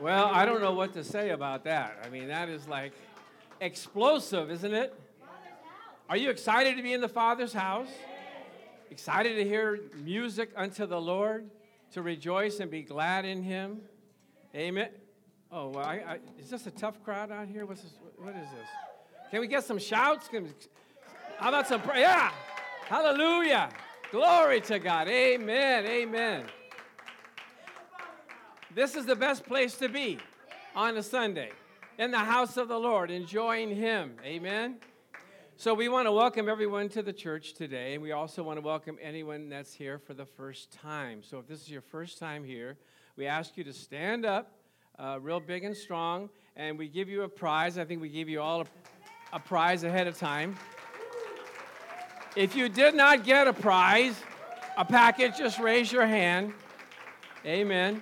Well, I don't know what to say about that. I mean, that is like explosive, isn't it? Are you excited to be in the Father's house? Excited to hear music unto the Lord, to rejoice and be glad in Him? Amen. Oh, well, I, I, is this a tough crowd out here? What's this, what is this? Can we get some shouts? Can, how about some prayer? Yeah. Hallelujah. Glory to God. Amen. Amen. This is the best place to be on a Sunday in the house of the Lord, enjoying Him. Amen. So, we want to welcome everyone to the church today, and we also want to welcome anyone that's here for the first time. So, if this is your first time here, we ask you to stand up, uh, real big and strong, and we give you a prize. I think we give you all a, a prize ahead of time. If you did not get a prize, a package, just raise your hand. Amen.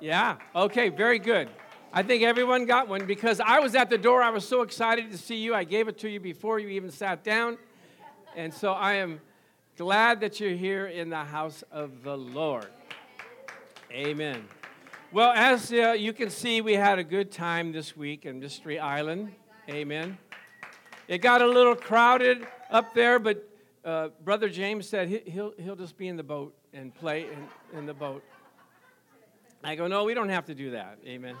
Yeah, okay, very good. I think everyone got one because I was at the door. I was so excited to see you. I gave it to you before you even sat down. And so I am glad that you're here in the house of the Lord. Amen. Well, as uh, you can see, we had a good time this week in Mystery Island. Amen. It got a little crowded up there, but uh, Brother James said he, will he'll just be in the boat and play in, in the boat. I go, no, we don't have to do that. Amen.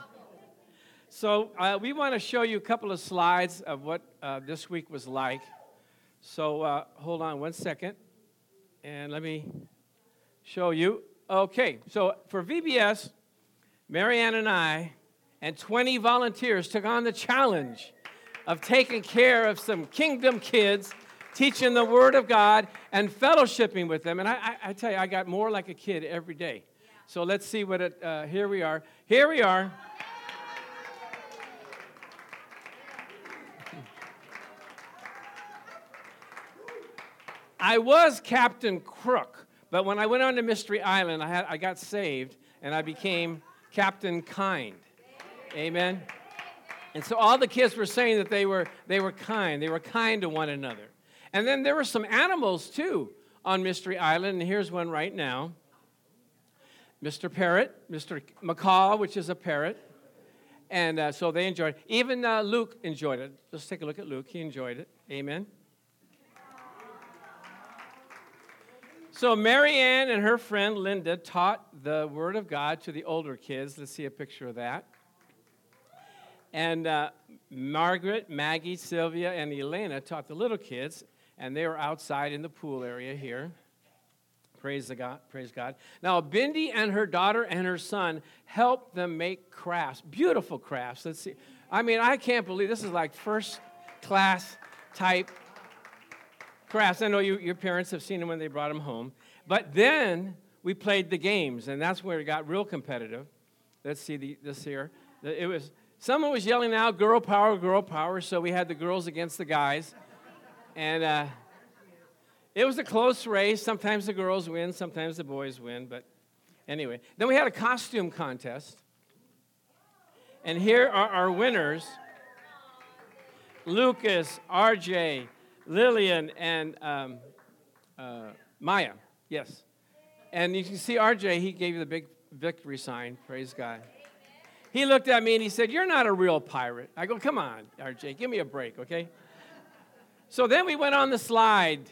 So uh, we want to show you a couple of slides of what uh, this week was like. So uh, hold on one second, and let me show you. Okay, so for VBS, Marianne and I and 20 volunteers took on the challenge of taking care of some kingdom kids, teaching the Word of God, and fellowshipping with them. And I, I, I tell you, I got more like a kid every day. So let's see what it, uh, here we are. Here we are. I was Captain Crook, but when I went on to Mystery Island, I, had, I got saved and I became Captain Kind. Amen. And so all the kids were saying that they were, they were kind. They were kind to one another. And then there were some animals too on Mystery Island, and here's one right now. Mr. Parrot, Mr. Macaw, which is a parrot. And uh, so they enjoyed it. Even uh, Luke enjoyed it. Let's take a look at Luke. He enjoyed it. Amen. So Marianne and her friend Linda taught the Word of God to the older kids. Let's see a picture of that. And uh, Margaret, Maggie, Sylvia, and Elena taught the little kids, and they were outside in the pool area here. Praise the God, praise God. Now, Bindi and her daughter and her son helped them make crafts, beautiful crafts. Let's see. I mean, I can't believe this is like first class type crafts. I know you, your parents have seen them when they brought them home. But then we played the games, and that's where it got real competitive. Let's see the, this here. It was someone was yelling out, "Girl power, girl power!" So we had the girls against the guys, and. Uh, it was a close race. Sometimes the girls win, sometimes the boys win, but anyway. Then we had a costume contest. And here are our winners Lucas, RJ, Lillian, and um, uh, Maya. Yes. And you can see RJ, he gave you the big victory sign. Praise God. He looked at me and he said, You're not a real pirate. I go, Come on, RJ, give me a break, okay? So then we went on the slide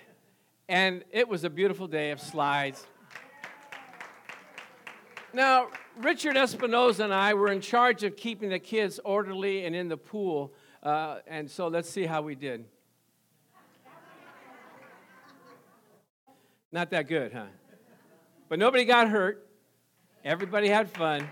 and it was a beautiful day of slides. Now, Richard Espinoza and I were in charge of keeping the kids orderly and in the pool, uh, and so let's see how we did. Not that good, huh? But nobody got hurt. Everybody had fun.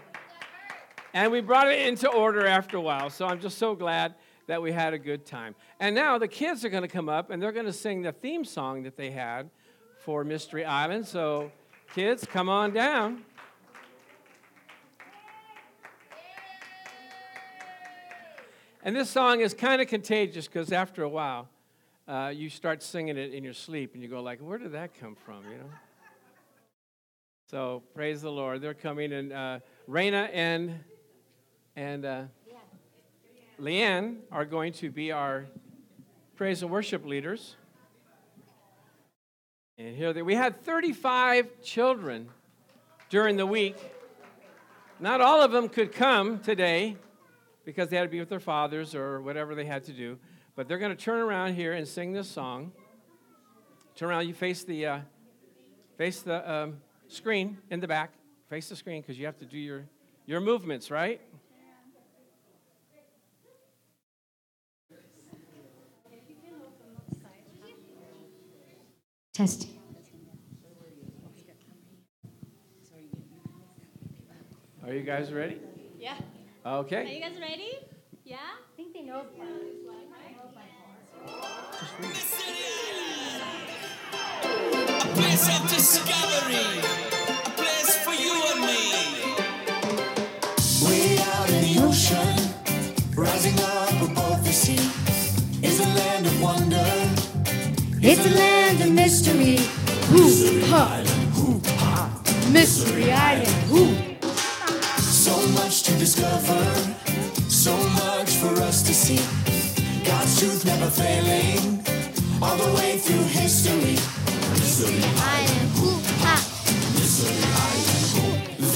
And we brought it into order after a while, so I'm just so glad that we had a good time. And now the kids are going to come up and they're going to sing the theme song that they had for Mystery Island. So, kids, come on down. And this song is kind of contagious because after a while, uh, you start singing it in your sleep and you go like, where did that come from, you know? So praise the Lord. They're coming and uh, Raina and and uh, Leanne are going to be our praise and worship leaders. And here they, we had 35 children during the week. Not all of them could come today because they had to be with their fathers or whatever they had to do. But they're going to turn around here and sing this song. Turn around. You face the uh, face the um, screen in the back. Face the screen because you have to do your your movements, right? Test. Are you guys ready? Yeah. Okay. Are you guys ready? Yeah? I think they know. A place of discovery, a place for you and me. Way out in the ocean, rising up above the sea, is a land of wonder. It's a land of mystery. Hoo ha. Mystery Island. Hoo. So much to discover, so much for us to see. God's truth never failing, all the way through history. Mystery Island. Hoo ha.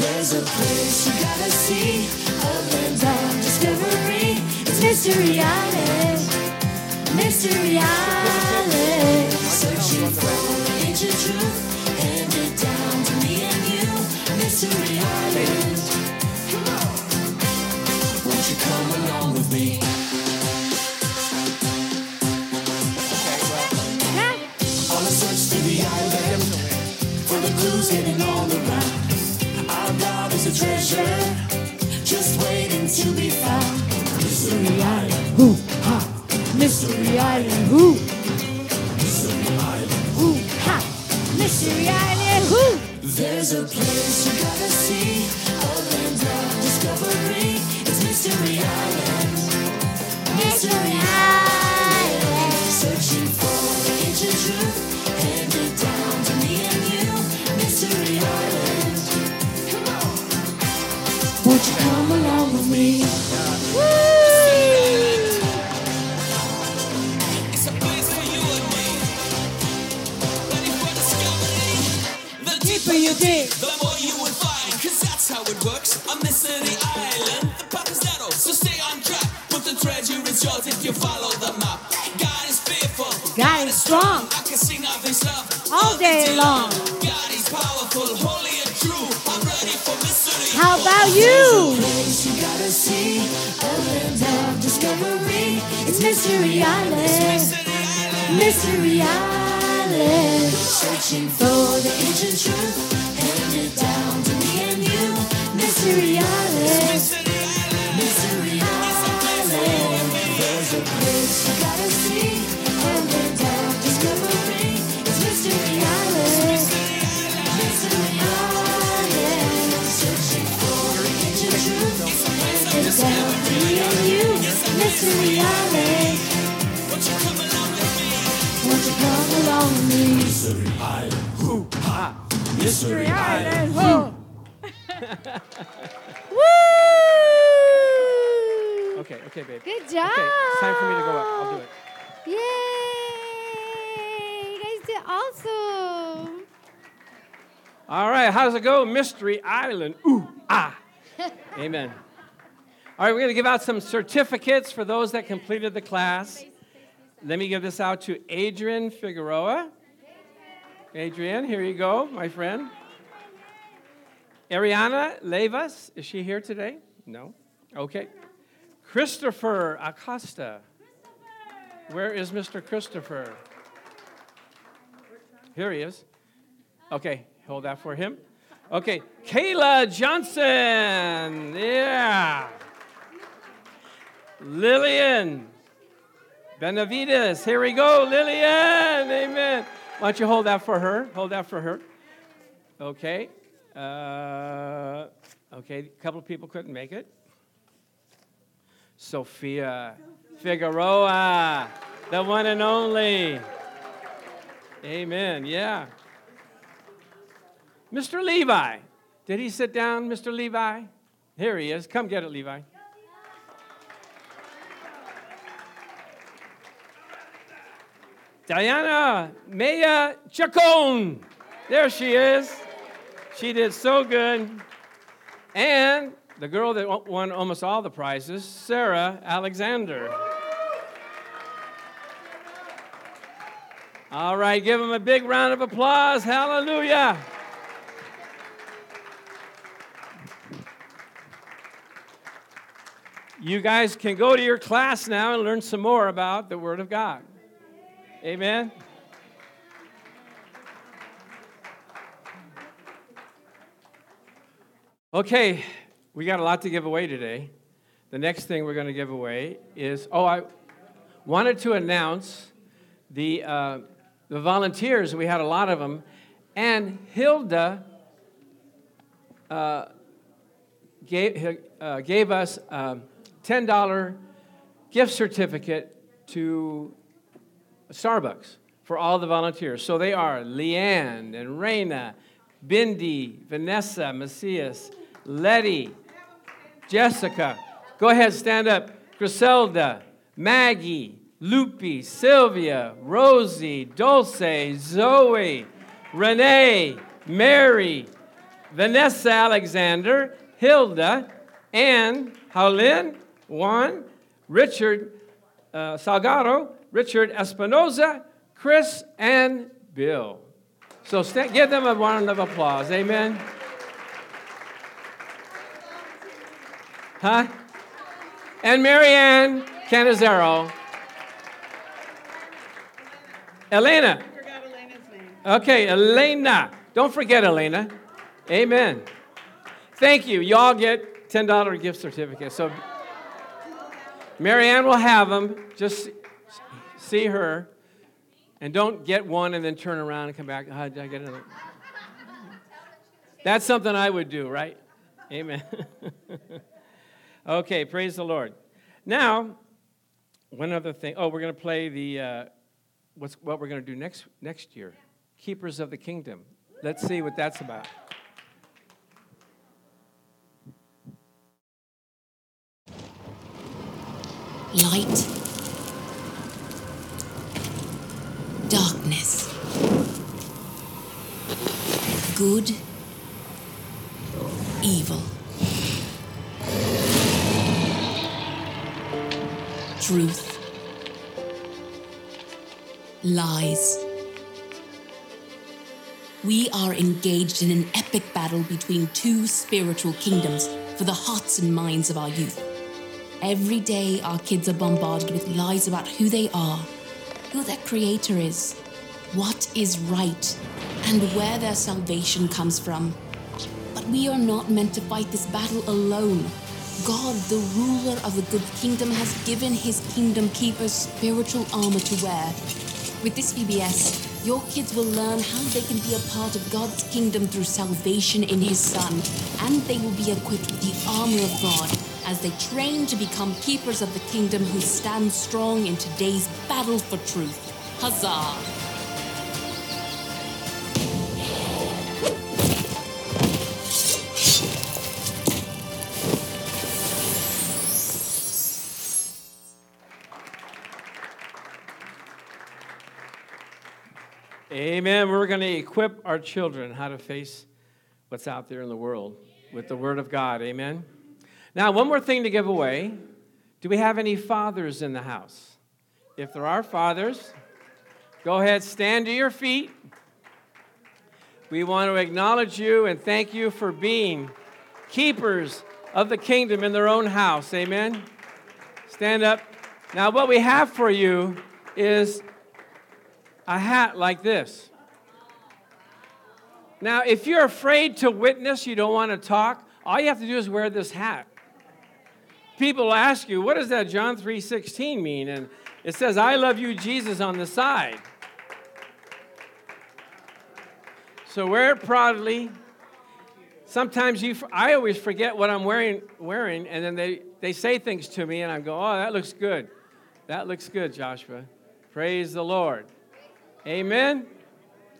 There's a place you gotta see, a land of discovery. It's Mystery Island. Mystery Island. Searching for the ancient truth, handed down to me and you. Mystery Island. Come on. Won't you come along with me? Clues hidden all around. Our is a treasure, just waiting to be found. Mystery Island. Hoo ha. Mystery Island. Hoo ha. Mystery Island. Hoo. There's a place you gotta see, a land of discovery. It's Mystery Island. Mystery Island. Searching for the ancient truth, handed down to me and you. Mystery Island. Come on. Won't you come along with me? It works on Mystery Island. The path is narrow, so stay on track. But the treasure is yours if you follow the map. God is faithful. God is strong. I can sing of his love All day long. God is powerful, holy and true. I'm ready for mystery. How about you? place you gotta see? A land of discovery. It's Mystery Island. Mystery Island. Mystery Island. Searching for the ancient truth, Mystery Island. Mystery Island. There's a place you gotta see. A land of discovery. It's Mystery Island. Mystery Island. Searching for the ancient truth, handed down to me and you. Mystery Island. Won't you come along with me? Won't you come along with me? Mystery Island. Hoo ha. Mystery Island. Woo! Okay, okay, babe. Good job. Okay, it's time for me to go up. I'll do it. Yay! You guys did awesome. All right, how does it go? Mystery Island. Ooh, ah. Amen. All right, we're going to give out some certificates for those that completed the class. Let me give this out to Adrian Figueroa. Adrian, here you go, my friend. Ariana Levas, is she here today? No? Okay. Christopher Acosta. Where is Mr. Christopher? Here he is. Okay, hold that for him. Okay, Kayla Johnson. Yeah. Lillian Benavides. Here we go, Lillian. Amen. Why don't you hold that for her? Hold that for her. Okay. Uh, okay, a couple of people couldn't make it. Sophia Figueroa, the one and only. Amen. Yeah. Mr. Levi. Did he sit down, Mr. Levi? Here he is. Come get it, Levi. Diana Maya Chacon. There she is. She did so good. And the girl that won almost all the prizes, Sarah Alexander. All right, give them a big round of applause. Hallelujah. You guys can go to your class now and learn some more about the Word of God. Amen. Okay, we got a lot to give away today. The next thing we're going to give away is oh, I wanted to announce the, uh, the volunteers. We had a lot of them. And Hilda uh, gave, uh, gave us a $10 gift certificate to Starbucks for all the volunteers. So they are Leanne and Raina, Bindi, Vanessa, Macias, Letty, Jessica. Go ahead, stand up. Griselda, Maggie, Lupi, Sylvia, Rosie, Dulce, Zoe, Renee, Mary, Vanessa Alexander, Hilda, Ann, Howlin, Juan, Richard uh, Salgado, Richard Espinoza, Chris, and Bill. So give them a round of applause. Amen. Huh? And Marianne Canizero. Elena. Okay, Elena. Don't forget Elena. Amen. Thank you. You all get $10 gift certificates. So Marianne will have them. Just see her. And don't get one and then turn around and come back. Oh, did I get another? That's something I would do, right? Amen. okay, praise the Lord. Now, one other thing. Oh, we're going to play the uh, what's what we're going to do next next year. Keepers of the Kingdom. Let's see what that's about. light, darkness, good, evil, truth, lies. We are engaged in an epic battle between two spiritual kingdoms for the hearts and minds of our youth. Every day, our kids are bombarded with lies about who they are, who their creator is, what is right, and where their salvation comes from. But we are not meant to fight this battle alone. God, the ruler of the good kingdom, has given his kingdom keepers spiritual armor to wear. With this VBS, your kids will learn how they can be a part of God's kingdom through salvation in his Son, and they will be equipped with the armor of God as they train to become keepers of the kingdom who stand strong in today's battle for truth. Huzzah! Amen. We're going to equip our children how to face what's out there in the world with the Word of God. Amen. Now, one more thing to give away. Do we have any fathers in the house? If there are fathers, go ahead, stand to your feet. We want to acknowledge you and thank you for being keepers of the kingdom in their own house. Amen. Stand up. Now, what we have for you is a hat like this. Now, if you're afraid to witness, you don't want to talk, all you have to do is wear this hat. People ask you, what does that John 3:16 mean? And it says, I love you, Jesus, on the side. So wear it proudly. Sometimes you, I always forget what I'm wearing, wearing, and then they, they say things to me, and I go, oh, that looks good. That looks good, Joshua. Praise the Lord. Amen.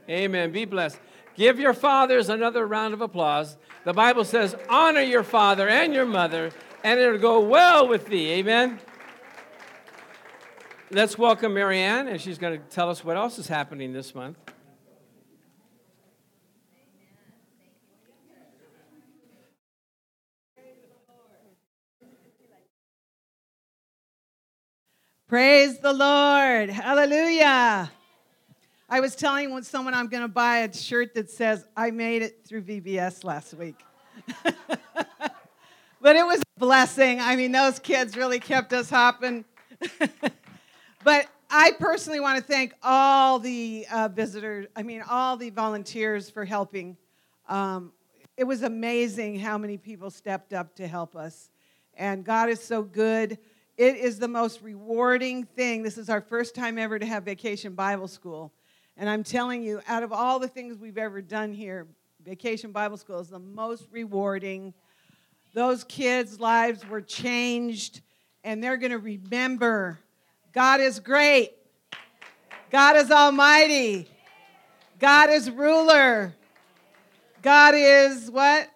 Amen. Be blessed. Give your fathers another round of applause. The Bible says, honor your father and your mother, and it'll go well with thee. Amen. Let's welcome Marianne, and she's going to tell us what else is happening this month. Praise the Lord. Hallelujah. I was telling someone I'm going to buy a shirt that says, I made it through VBS last week. but it was a blessing. I mean, those kids really kept us hopping. but I personally want to thank all the uh, visitors, I mean, all the volunteers for helping. Um, it was amazing how many people stepped up to help us. And God is so good. It is the most rewarding thing. This is our first time ever to have Vacation Bible School. And I'm telling you, out of all the things we've ever done here, Vacation Bible School is the most rewarding. Those kids' lives were changed, and they're going to remember God is great, God is almighty, God is ruler, God is what?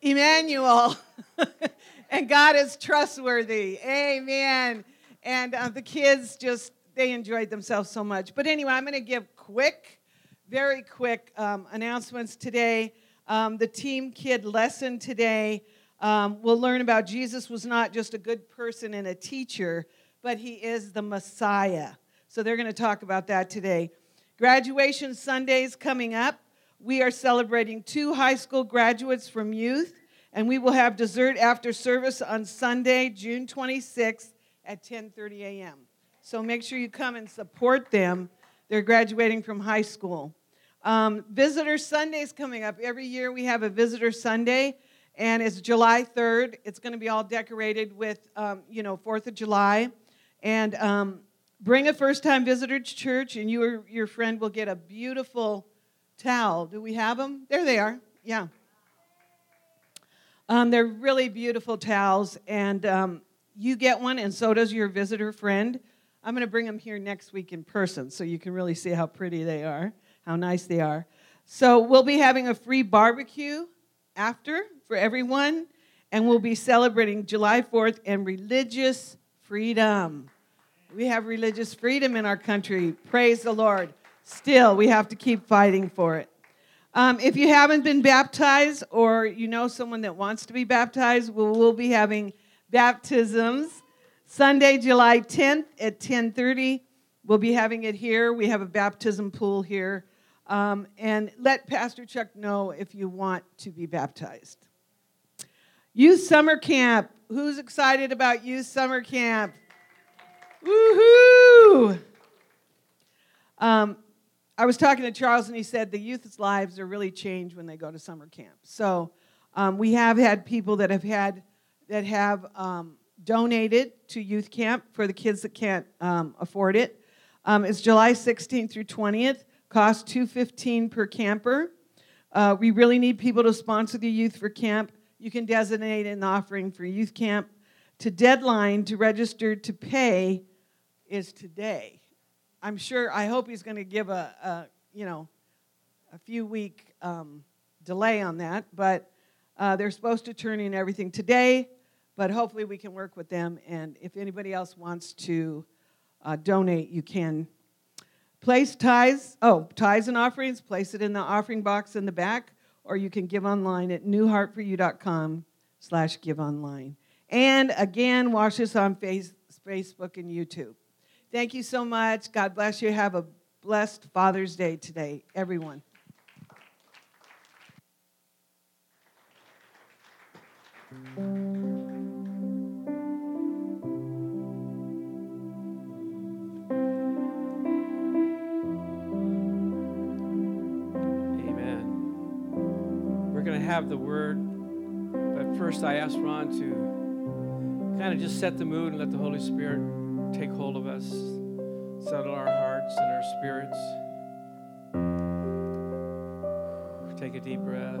Emmanuel. and God is trustworthy. Amen. And uh, the kids just, they enjoyed themselves so much. But anyway, I'm going to give quick, very quick um, announcements today. Um, the Team Kid lesson today, um, we'll learn about Jesus was not just a good person and a teacher, but he is the Messiah. So they're going to talk about that today. Graduation Sundays coming up. We are celebrating two high school graduates from youth and we will have dessert after service on Sunday, June 26th at 10:30 a.m. So make sure you come and support them. They're graduating from high school. Um, visitor Sunday is coming up. Every year we have a visitor Sunday, and it's July 3rd. It's going to be all decorated with, um, you know, Fourth of July, and um, bring a first-time visitor to church, and you or your friend will get a beautiful towel. Do we have them? There they are. Yeah. Um, they're really beautiful towels, and um, you get one, and so does your visitor friend. I'm going to bring them here next week in person so you can really see how pretty they are, how nice they are. So, we'll be having a free barbecue after for everyone, and we'll be celebrating July 4th and religious freedom. We have religious freedom in our country. Praise the Lord. Still, we have to keep fighting for it. Um, if you haven't been baptized or you know someone that wants to be baptized, we'll, we'll be having baptisms Sunday, July 10th at 10:30. We'll be having it here. We have a baptism pool here. Um, and let Pastor Chuck know if you want to be baptized. Youth summer camp. Who's excited about youth summer camp? Woohoo! Um, I was talking to Charles, and he said the youth's lives are really changed when they go to summer camp. So um, we have had people that have had that have um, donated to youth camp for the kids that can't um, afford it. Um, it's July 16th through 20th. Cost 215 per camper. Uh, we really need people to sponsor the youth for camp. You can designate an offering for youth camp. To deadline to register to pay is today. I'm sure, I hope he's going to give a, a, you know, a few week um, delay on that, but uh, they're supposed to turn in everything today, but hopefully we can work with them. And if anybody else wants to uh, donate, you can. Place tithes, oh, tithes and offerings, place it in the offering box in the back, or you can give online at newheartforyou.com slash give online. And again, watch us on face, Facebook and YouTube. Thank you so much. God bless you. Have a blessed Father's Day today, everyone. Have the word, but first I asked Ron to kind of just set the mood and let the Holy Spirit take hold of us, settle our hearts and our spirits. Take a deep breath.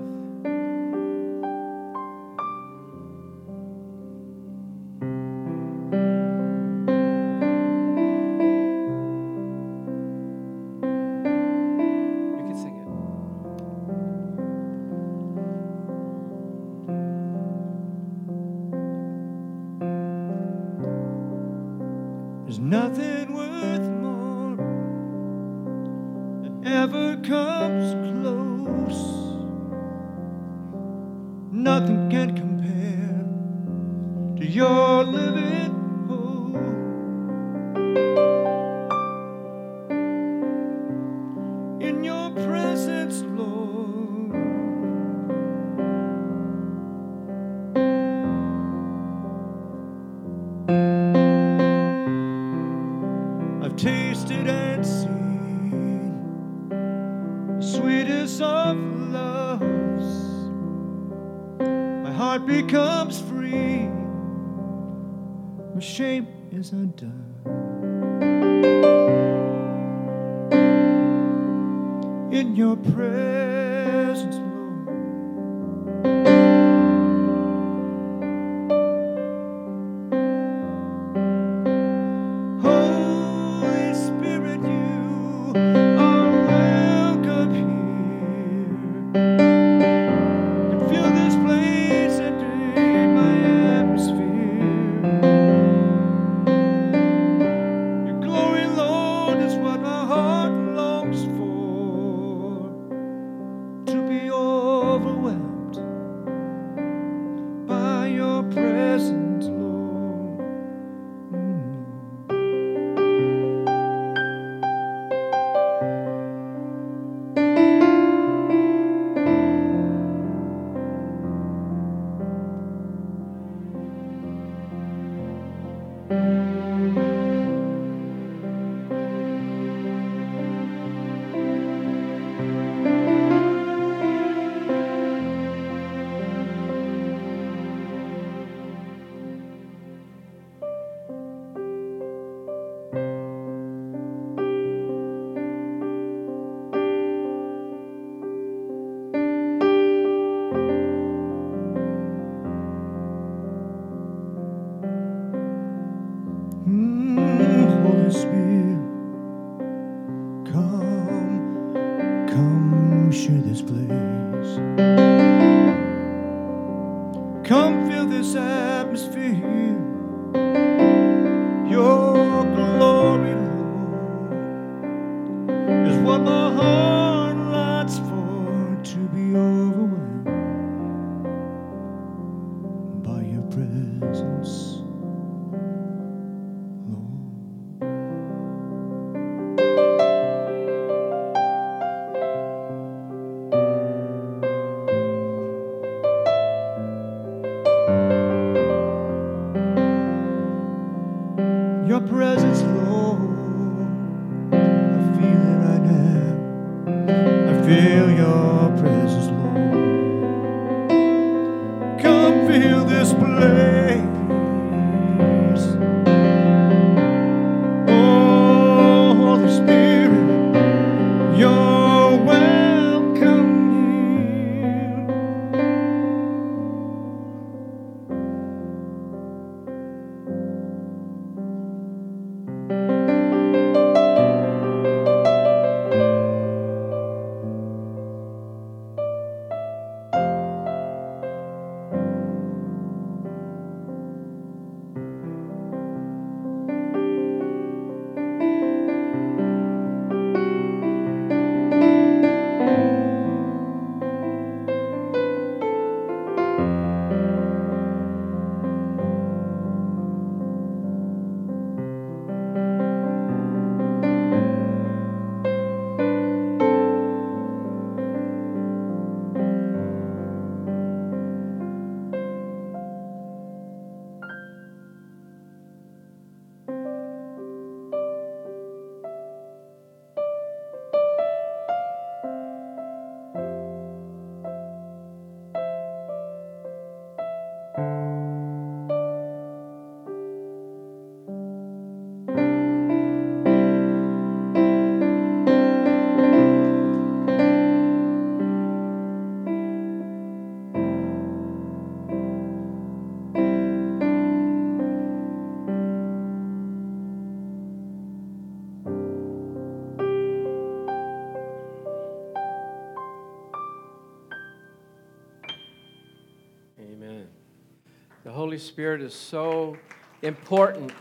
Spirit is so important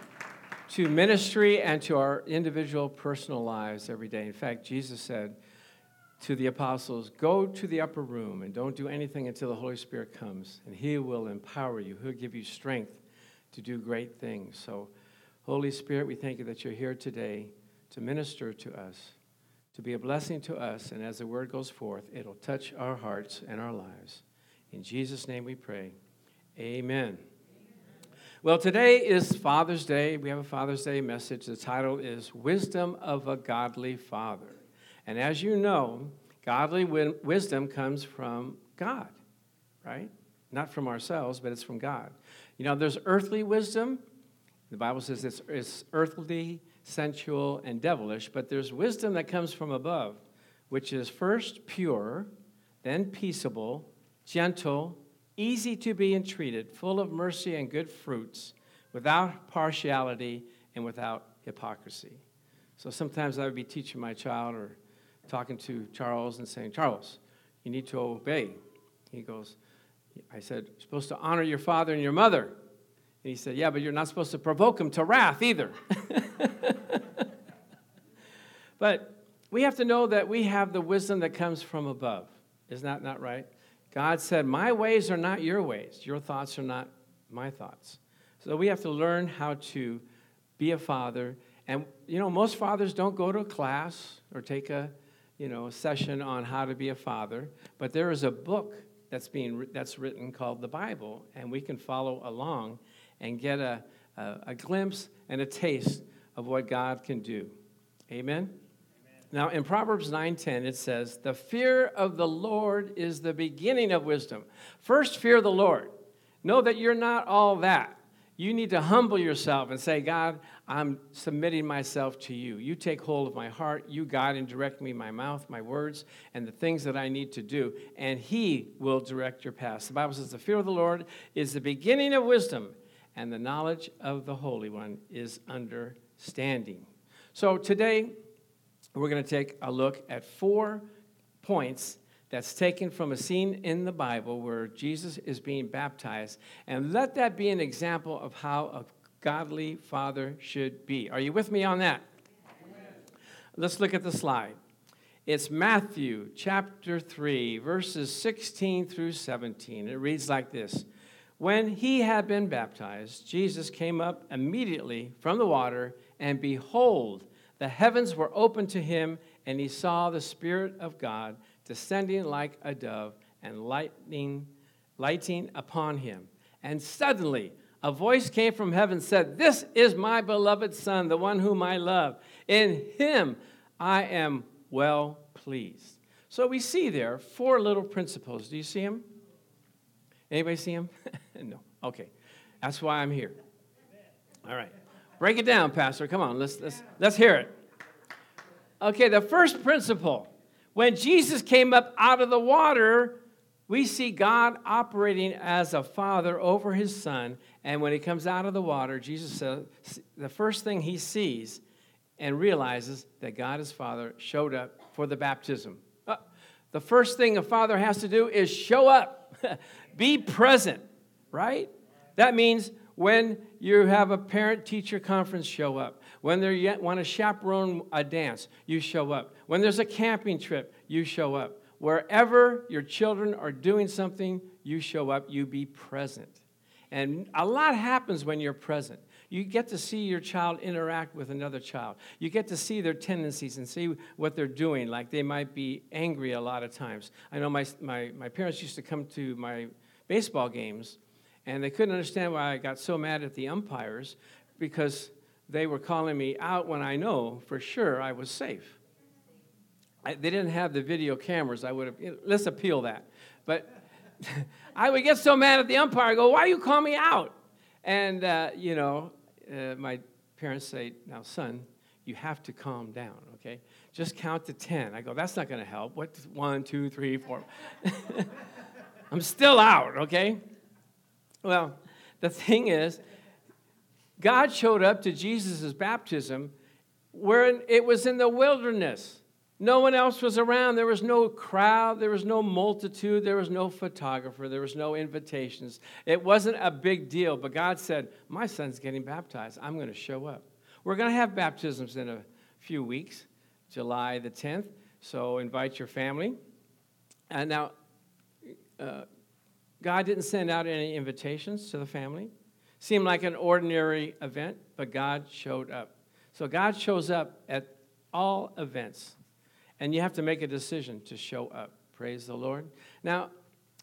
to ministry and to our individual personal lives every day. In fact, Jesus said to the apostles, Go to the upper room and don't do anything until the Holy Spirit comes, and He will empower you. He'll give you strength to do great things. So, Holy Spirit, we thank you that you're here today to minister to us, to be a blessing to us, and as the word goes forth, it'll touch our hearts and our lives. In Jesus' name we pray. Amen. Well, today is Father's Day. We have a Father's Day message. The title is Wisdom of a Godly Father. And as you know, godly wisdom comes from God, right? Not from ourselves, but it's from God. You know, there's earthly wisdom. The Bible says it's, it's earthly, sensual, and devilish, but there's wisdom that comes from above, which is first pure, then peaceable, gentle, easy to be entreated, full of mercy and good fruits, without partiality and without hypocrisy. So sometimes I would be teaching my child or talking to Charles and saying, Charles, you need to obey. He goes, I said, You're supposed to honor your father and your mother. And he said, Yeah, but you're not supposed to provoke him to wrath either. but we have to know that we have the wisdom that comes from above. Is that not right? God said, My ways are not your ways, your thoughts are not my thoughts. So we have to learn how to be a father. And, you know, most fathers don't go to a class or take a, you know, a session on how to be a father, but there is a book that's being that's written called the Bible, and we can follow along and get a, a, a glimpse and a taste of what God can do. Amen. Now in Proverbs 9:10 it says, "The fear of the Lord is the beginning of wisdom." First fear the Lord. Know that you're not all that. You need to humble yourself and say, God, I'm submitting myself to you. You take hold of my heart. You guide and direct me, my mouth, my words, and the things that I need to do. And He will direct your path. The Bible says, The fear of the Lord is the beginning of wisdom, and the knowledge of the Holy One is understanding. So today, we're going to take a look at four points that's taken from a scene in the Bible where Jesus is being baptized, and let that be an example of how a godly father should be. Are you with me on that? Let's look at the slide. It's Matthew chapter 3, verses 16 through 17. It reads like this When he had been baptized, Jesus came up immediately from the water, and behold, the heavens were opened to him, and he saw the Spirit of God descending like a dove and lightning, lighting upon him. And suddenly a voice came from heaven said, This is my beloved Son, the one whom I love. In him I am well pleased. So we see there four little principles. Do you see them? Anybody see them? no. Okay. That's why I'm here. All right. Break it down, Pastor. Come on, let's, let's, let's hear it. Okay, the first principle when Jesus came up out of the water, we see God operating as a father over his son. And when he comes out of the water, Jesus says the first thing he sees and realizes that God, his father, showed up for the baptism. Uh, the first thing a father has to do is show up, be present, right? That means when you have a parent teacher conference, show up. When they want to chaperone a dance, you show up. When there's a camping trip, you show up. Wherever your children are doing something, you show up, you be present. And a lot happens when you're present. You get to see your child interact with another child. You get to see their tendencies and see what they're doing. Like they might be angry a lot of times. I know my, my, my parents used to come to my baseball games, and they couldn't understand why I got so mad at the umpires because they were calling me out when I know for sure I was safe. I, they didn't have the video cameras. I would have, let's appeal that. But I would get so mad at the umpire. I go, why you call me out? And, uh, you know, uh, my parents say, now, son, you have to calm down, okay? Just count to 10. I go, that's not going to help. What? One, two, three, four. I'm still out, okay? Well, the thing is, God showed up to Jesus' baptism where it was in the wilderness. No one else was around. There was no crowd. There was no multitude. There was no photographer. There was no invitations. It wasn't a big deal, but God said, My son's getting baptized. I'm going to show up. We're going to have baptisms in a few weeks, July the 10th. So invite your family. And now, uh, God didn't send out any invitations to the family. Seemed like an ordinary event, but God showed up. So God shows up at all events, and you have to make a decision to show up. Praise the Lord. Now,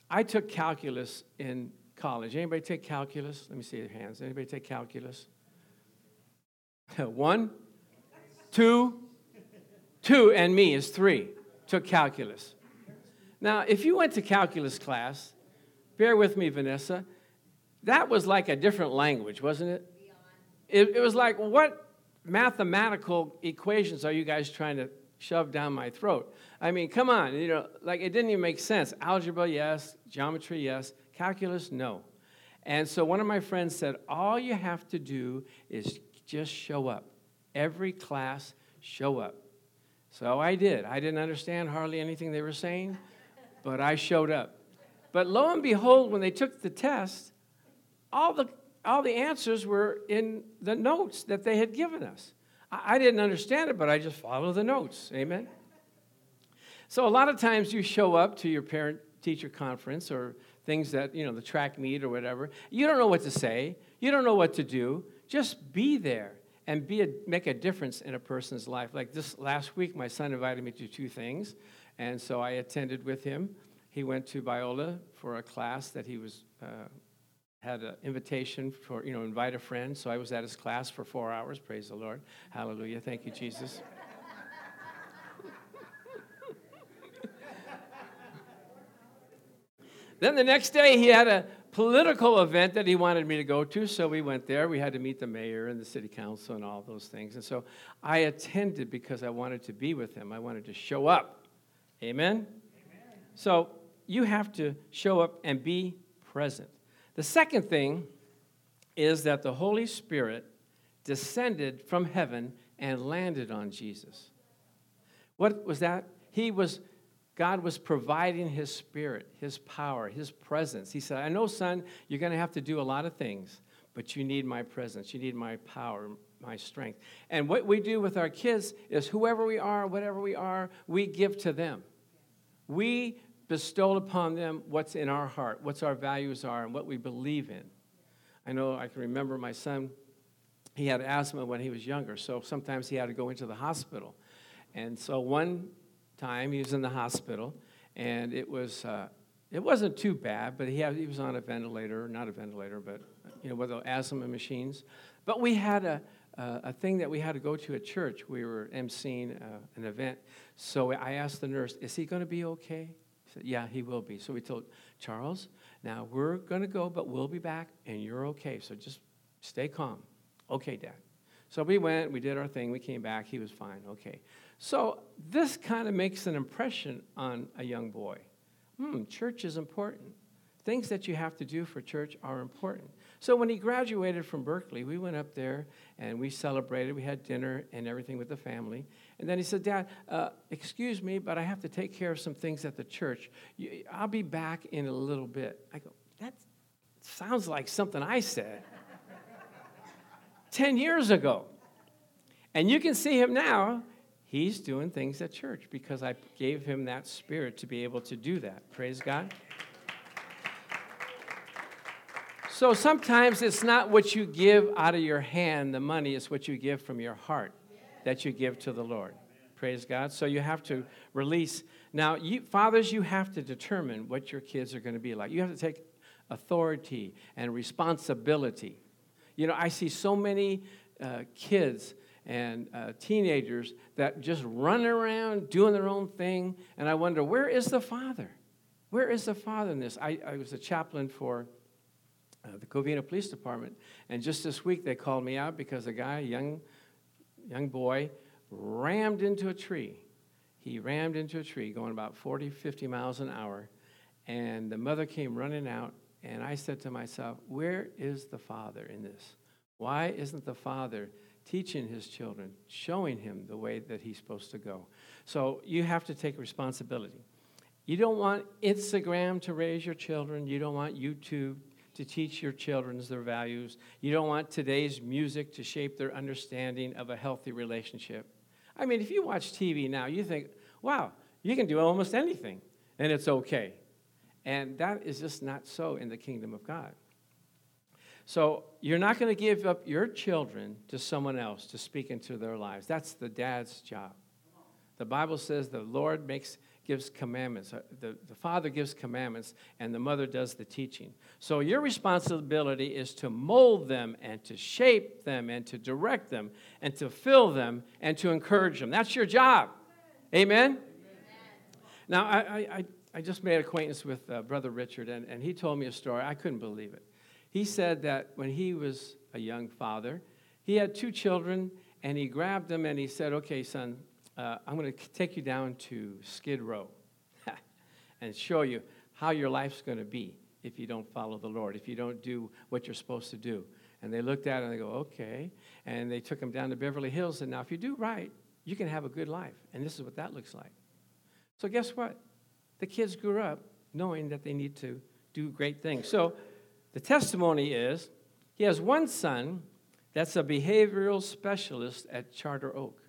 I took calculus in college? Anybody take calculus? Let me see your hands. Anybody take calculus? One, two, two, and me is three. Took calculus. Now, if you went to calculus class, bear with me, Vanessa, that was like a different language, wasn't it? It, it was like, what mathematical equations are you guys trying to shove down my throat? I mean, come on, you know, like it didn't even make sense. Algebra, yes. Geometry, yes. Calculus, no. And so one of my friends said, all you have to do is just show up. Every class, show up. So I did. I didn't understand hardly anything they were saying, but I showed up. But lo and behold, when they took the test, all the, all the answers were in the notes that they had given us. I, I didn't understand it, but I just followed the notes. Amen? So a lot of times you show up to your parent teacher conference or things that, you know, the track meet or whatever. You don't know what to say. You don't know what to do. Just be there and be a, make a difference in a person's life. Like this last week, my son invited me to two things, and so I attended with him. He went to Biola for a class that he was uh, had an invitation for you know invite a friend. So I was at his class for four hours. Praise the Lord, Hallelujah! Thank you, Jesus. Then the next day, he had a political event that he wanted me to go to, so we went there. We had to meet the mayor and the city council and all those things. And so I attended because I wanted to be with him. I wanted to show up. Amen? Amen. So you have to show up and be present. The second thing is that the Holy Spirit descended from heaven and landed on Jesus. What was that? He was God was providing His Spirit, His power, His presence. He said, I know, son, you're going to have to do a lot of things, but you need my presence. You need my power, my strength. And what we do with our kids is whoever we are, whatever we are, we give to them. We bestow upon them what's in our heart, what's our values are, and what we believe in. I know I can remember my son, he had asthma when he was younger, so sometimes he had to go into the hospital. And so one time. He was in the hospital, and it was uh, it wasn't too bad, but he had, he was on a ventilator, not a ventilator, but you know with the asthma machines. But we had a a thing that we had to go to at church. We were emceeing uh, an event, so I asked the nurse, "Is he going to be okay?" Said, "Yeah, he will be." So we told Charles, "Now we're going to go, but we'll be back, and you're okay. So just stay calm." Okay, Dad. So we went, we did our thing, we came back, he was fine, okay. So this kind of makes an impression on a young boy. Hmm, church is important. Things that you have to do for church are important. So when he graduated from Berkeley, we went up there and we celebrated. We had dinner and everything with the family. And then he said, Dad, uh, excuse me, but I have to take care of some things at the church. I'll be back in a little bit. I go, that sounds like something I said 10 years ago. And you can see him now. He's doing things at church because I gave him that spirit to be able to do that. Praise God. So sometimes it's not what you give out of your hand, the money, it's what you give from your heart that you give to the Lord. Praise God. So you have to release. Now, you, fathers, you have to determine what your kids are going to be like. You have to take authority and responsibility. You know, I see so many uh, kids and uh, teenagers that just run around doing their own thing, and I wonder, where is the father? Where is the father in this? I, I was a chaplain for uh, the Covina Police Department, and just this week they called me out because a guy, a young, young boy, rammed into a tree. He rammed into a tree going about 40, 50 miles an hour, and the mother came running out and I said to myself, where is the father in this? Why isn't the father teaching his children, showing him the way that he's supposed to go? So you have to take responsibility. You don't want Instagram to raise your children. You don't want YouTube to teach your children their values. You don't want today's music to shape their understanding of a healthy relationship. I mean, if you watch TV now, you think, wow, you can do almost anything, and it's okay. And that is just not so in the kingdom of God. So you're not going to give up your children to someone else to speak into their lives. That's the dad's job. The Bible says the Lord makes gives commandments. Uh, The, the father gives commandments, and the mother does the teaching. So your responsibility is to mold them and to shape them and to direct them and to fill them and to encourage them. That's your job. Amen? Now, I, I, I- I just made acquaintance with uh, Brother Richard, and, and he told me a story. I couldn't believe it. He said that when he was a young father, he had two children, and he grabbed them and he said, Okay, son, uh, I'm going to take you down to Skid Row and show you how your life's going to be if you don't follow the Lord, if you don't do what you're supposed to do. And they looked at it and they go, Okay. And they took him down to Beverly Hills, and now if you do right, you can have a good life. And this is what that looks like. So, guess what? The kids grew up knowing that they need to do great things. So, the testimony is he has one son that's a behavioral specialist at Charter Oak.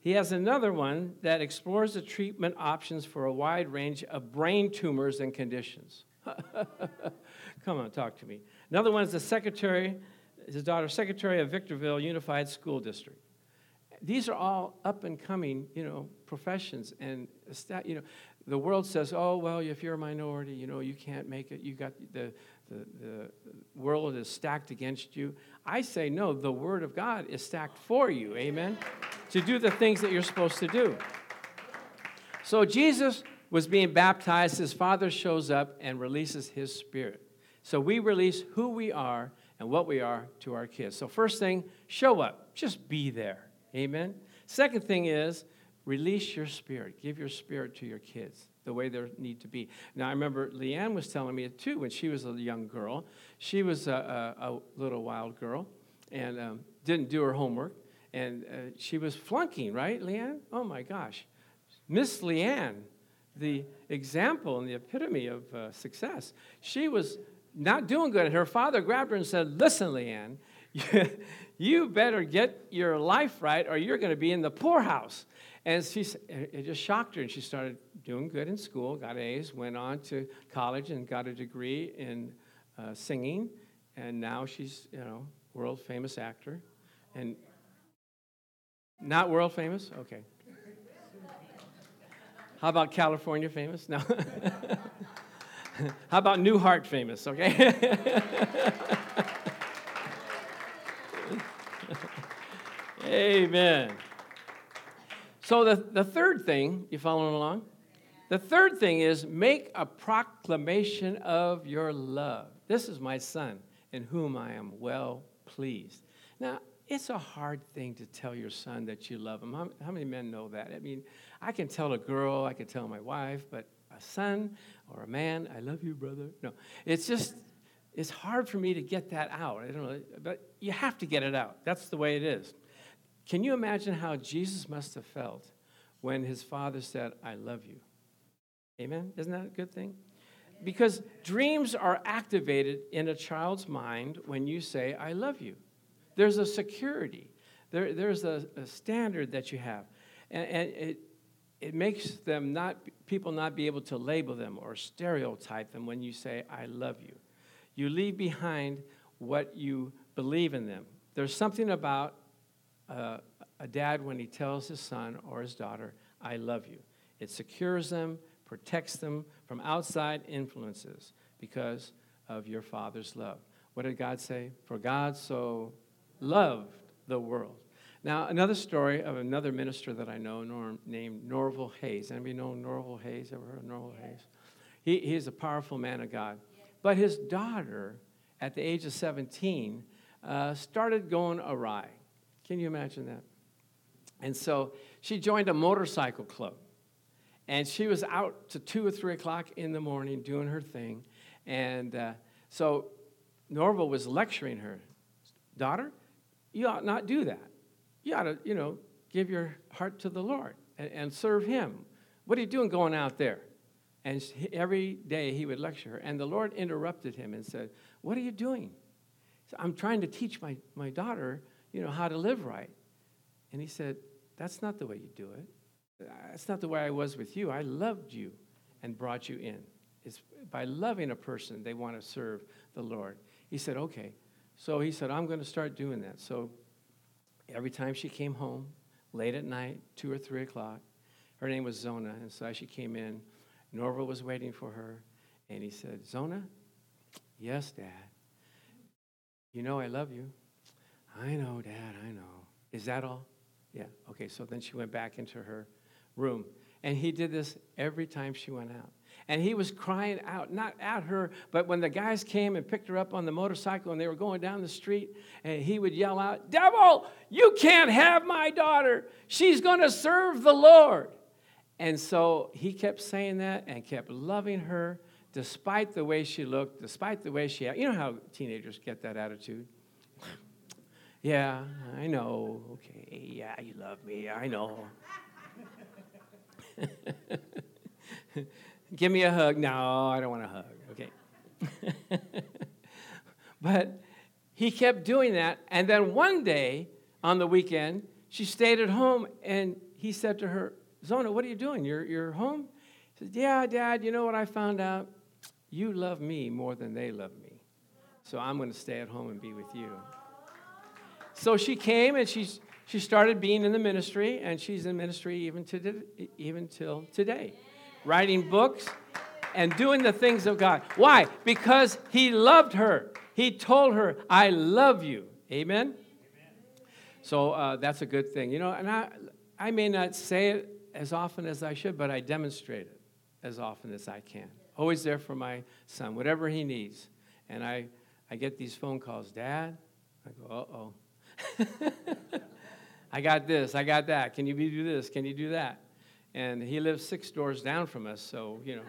He has another one that explores the treatment options for a wide range of brain tumors and conditions. Come on, talk to me. Another one is the secretary, his daughter, secretary of Victorville Unified School District these are all up and coming, you know, professions. And, you know, the world says, oh, well, if you're a minority, you know, you can't make it. You got the, the, the world is stacked against you. I say, no, the Word of God is stacked for you, amen, to do the things that you're supposed to do. So Jesus was being baptized. His father shows up and releases his spirit. So we release who we are and what we are to our kids. So, first thing, show up. Just be there. Amen. Second thing is release your spirit. Give your spirit to your kids the way they need to be. Now, I remember Leanne was telling me it too when she was a young girl. She was a, a, a little wild girl and um, didn't do her homework. And uh, she was flunking, right, Leanne? Oh my gosh. Miss Leanne, the example and the epitome of uh, success, she was not doing good. And her father grabbed her and said, Listen, Leanne, you better get your life right or you're going to be in the poorhouse. And she, it just shocked her, and she started doing good in school, got A's, went on to college and got a degree in uh, singing, and now she's, you know, world famous actor. And not world famous? Okay. How about California famous? No. How about New Heart famous? Okay. Amen. So the, the third thing, you following along? The third thing is make a proclamation of your love. This is my son in whom I am well pleased. Now, it's a hard thing to tell your son that you love him. How, how many men know that? I mean, I can tell a girl, I can tell my wife, but a son or a man, I love you, brother. No, it's just, it's hard for me to get that out. I don't know, but you have to get it out. That's the way it is. Can you imagine how Jesus must have felt when his father said, I love you? Amen? Isn't that a good thing? Because dreams are activated in a child's mind when you say, I love you. There's a security, there, there's a, a standard that you have. And, and it, it makes them not, people not be able to label them or stereotype them when you say, I love you. You leave behind what you believe in them. There's something about uh, a dad when he tells his son or his daughter, I love you. It secures them, protects them from outside influences because of your father's love. What did God say? For God so loved the world. Now, another story of another minister that I know Norm, named Norval Hayes. Anybody know Norval Hayes? Ever heard of Norval Hayes? He, he's a powerful man of God. But his daughter, at the age of 17, uh, started going awry. Can you imagine that? And so she joined a motorcycle club. And she was out to 2 or 3 o'clock in the morning doing her thing. And uh, so Norval was lecturing her daughter, you ought not do that. You ought to, you know, give your heart to the Lord and, and serve Him. What are you doing going out there? And every day he would lecture her. And the Lord interrupted him and said, What are you doing? Said, I'm trying to teach my, my daughter, you know, how to live right. And he said, That's not the way you do it. That's not the way I was with you. I loved you and brought you in. It's by loving a person, they want to serve the Lord. He said, Okay. So he said, I'm going to start doing that. So every time she came home, late at night, two or three o'clock, Her name was Zona. And so as she came in, Norval was waiting for her. And he said, Zona? Yes, Dad. You know I love you. I know, Dad, I know. Is that all? Yeah. Okay, so then she went back into her room. And he did this every time she went out. And he was crying out, not at her, but when the guys came and picked her up on the motorcycle and they were going down the street, and he would yell out, Devil, you can't have my daughter. She's going to serve the Lord. And so he kept saying that and kept loving her despite the way she looked, despite the way she, you know how teenagers get that attitude. Yeah, I know. Okay, yeah, you love me. I know. Give me a hug. No, I don't want a hug. Okay. but he kept doing that. And then one day on the weekend, she stayed at home and he said to her, Zona, what are you doing? You're, you're home? She said, Yeah, Dad, you know what I found out? You love me more than they love me. So I'm going to stay at home and be with you. So she came and she's, she started being in the ministry, and she's in ministry even, to, even till today, writing books and doing the things of God. Why? Because he loved her. He told her, I love you. Amen? So uh, that's a good thing. You know, and I, I may not say it as often as I should, but I demonstrate it as often as I can. Always there for my son, whatever he needs. And I, I get these phone calls, Dad. I go, uh oh. I got this, I got that. Can you do this? Can you do that? And he lives six doors down from us, so, you know,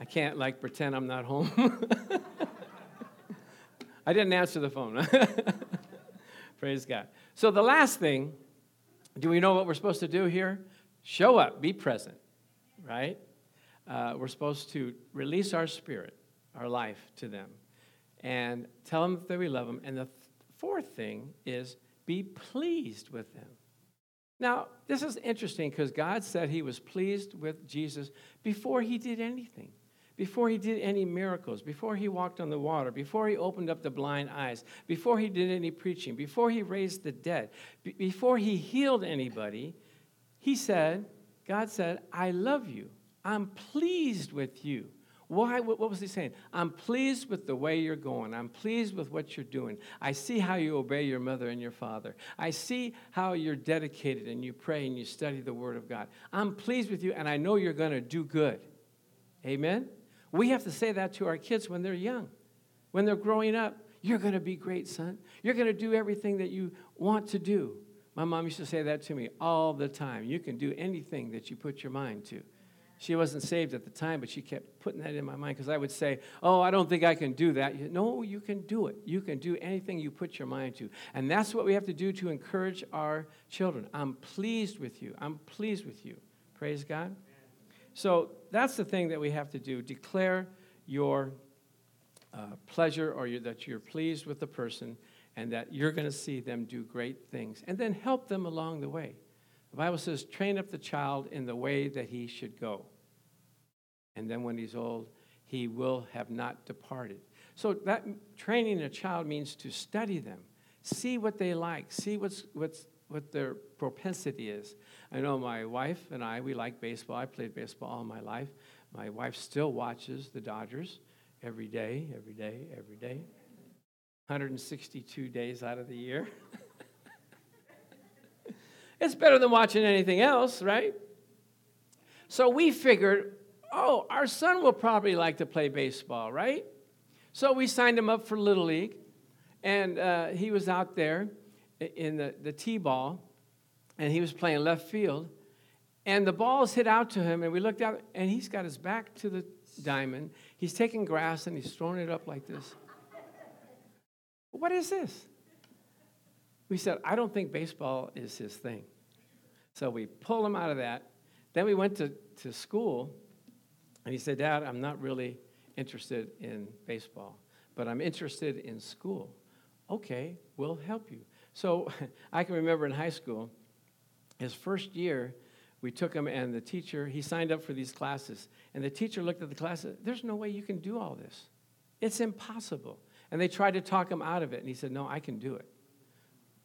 I can't like pretend I'm not home. I didn't answer the phone. Praise God. So, the last thing, do we know what we're supposed to do here? Show up, be present, right? Uh, we're supposed to release our spirit, our life to them, and tell them that we love them. And the fourth thing is be pleased with them. Now, this is interesting because God said he was pleased with Jesus before he did anything, before he did any miracles, before he walked on the water, before he opened up the blind eyes, before he did any preaching, before he raised the dead, b- before he healed anybody. He said, God said, I love you. I'm pleased with you. Why? What was he saying? I'm pleased with the way you're going. I'm pleased with what you're doing. I see how you obey your mother and your father. I see how you're dedicated and you pray and you study the Word of God. I'm pleased with you, and I know you're going to do good. Amen? We have to say that to our kids when they're young, when they're growing up. You're going to be great, son. You're going to do everything that you want to do. My mom used to say that to me all the time. You can do anything that you put your mind to. She wasn't saved at the time, but she kept putting that in my mind because I would say, Oh, I don't think I can do that. You, No, you can do it. You can do anything you put your mind to. And that's what we have to do to encourage our children. I'm pleased with you. I'm pleased with you. Praise God. So that's the thing that we have to do. Declare your uh, pleasure or your, that you're pleased with the person and that you're going to see them do great things. And then help them along the way. The Bible says, train up the child in the way that he should go. And then when he's old, he will have not departed. So that training a child means to study them, see what they like, see what's, what's, what their propensity is. I know my wife and I, we like baseball. I played baseball all my life. My wife still watches the Dodgers every day, every day, every day. 162 days out of the year. It's better than watching anything else, right? So we figured, oh, our son will probably like to play baseball, right? So we signed him up for Little League, and uh, he was out there in the, the T ball, and he was playing left field. And the ball's hit out to him, and we looked out, and he's got his back to the diamond. He's taking grass and he's throwing it up like this. What is this? We said, I don't think baseball is his thing. So we pulled him out of that. Then we went to, to school, and he said, Dad, I'm not really interested in baseball, but I'm interested in school. Okay, we'll help you. So I can remember in high school, his first year, we took him, and the teacher, he signed up for these classes. And the teacher looked at the class and said, There's no way you can do all this. It's impossible. And they tried to talk him out of it, and he said, No, I can do it.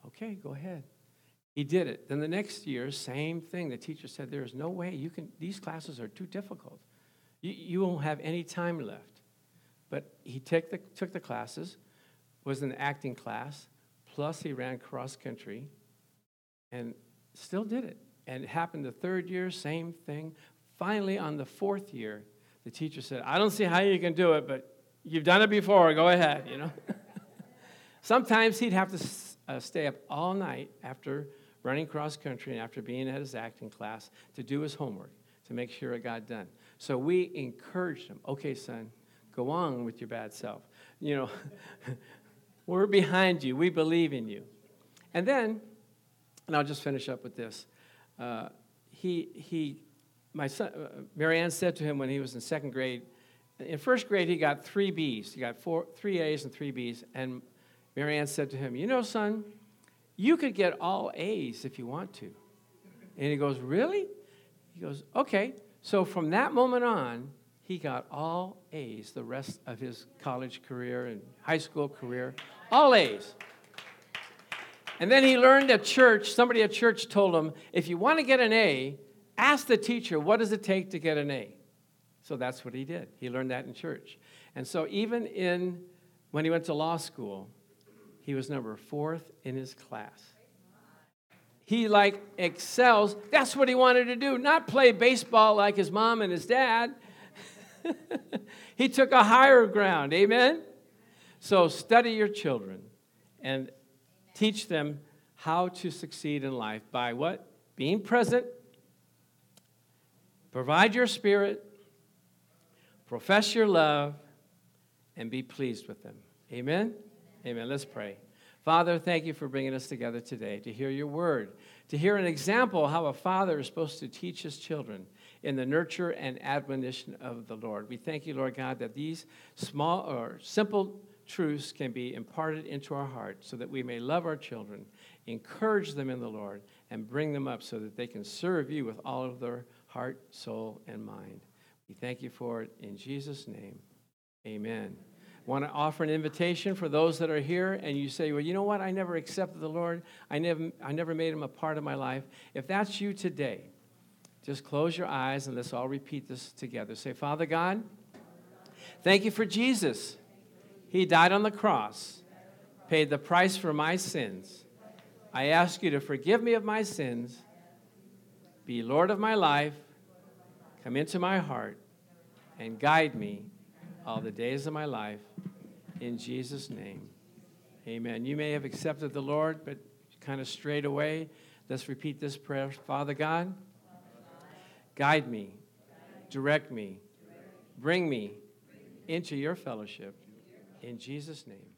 Okay, go ahead. He did it. Then the next year, same thing. The teacher said, There is no way you can, these classes are too difficult. You, you won't have any time left. But he take the, took the classes, was in the acting class, plus he ran cross country, and still did it. And it happened the third year, same thing. Finally, on the fourth year, the teacher said, I don't see how you can do it, but you've done it before, go ahead, you know. Sometimes he'd have to uh, stay up all night after running cross country and after being at his acting class to do his homework to make sure it got done. So we encouraged him, okay, son, go on with your bad self. You know, we're behind you, we believe in you. And then, and I'll just finish up with this. Uh, he, he, my son, uh, Marianne said to him when he was in second grade, in first grade he got three B's. He got four, three A's and three B's. And Marianne said to him, You know, son, you could get all A's if you want to. And he goes, Really? He goes, Okay. So from that moment on, he got all A's the rest of his college career and high school career, all A's. And then he learned at church, somebody at church told him, if you want to get an A, ask the teacher, what does it take to get an A? So that's what he did. He learned that in church. And so even in when he went to law school, he was number fourth in his class. He like excels. That's what he wanted to do, not play baseball like his mom and his dad. he took a higher ground. Amen? So study your children and teach them how to succeed in life by what? Being present, provide your spirit, profess your love, and be pleased with them. Amen? Amen. Let's pray. Father, thank you for bringing us together today to hear your word, to hear an example how a father is supposed to teach his children in the nurture and admonition of the Lord. We thank you, Lord God, that these small or simple truths can be imparted into our heart so that we may love our children, encourage them in the Lord, and bring them up so that they can serve you with all of their heart, soul, and mind. We thank you for it in Jesus' name. Amen. Want to offer an invitation for those that are here and you say, Well, you know what? I never accepted the Lord. I never, I never made him a part of my life. If that's you today, just close your eyes and let's all repeat this together. Say, Father God, thank you for Jesus. He died on the cross, paid the price for my sins. I ask you to forgive me of my sins, be Lord of my life, come into my heart, and guide me all the days of my life. In Jesus' name, amen. You may have accepted the Lord, but kind of strayed away. Let's repeat this prayer Father God, guide me, direct me, bring me into your fellowship. In Jesus' name.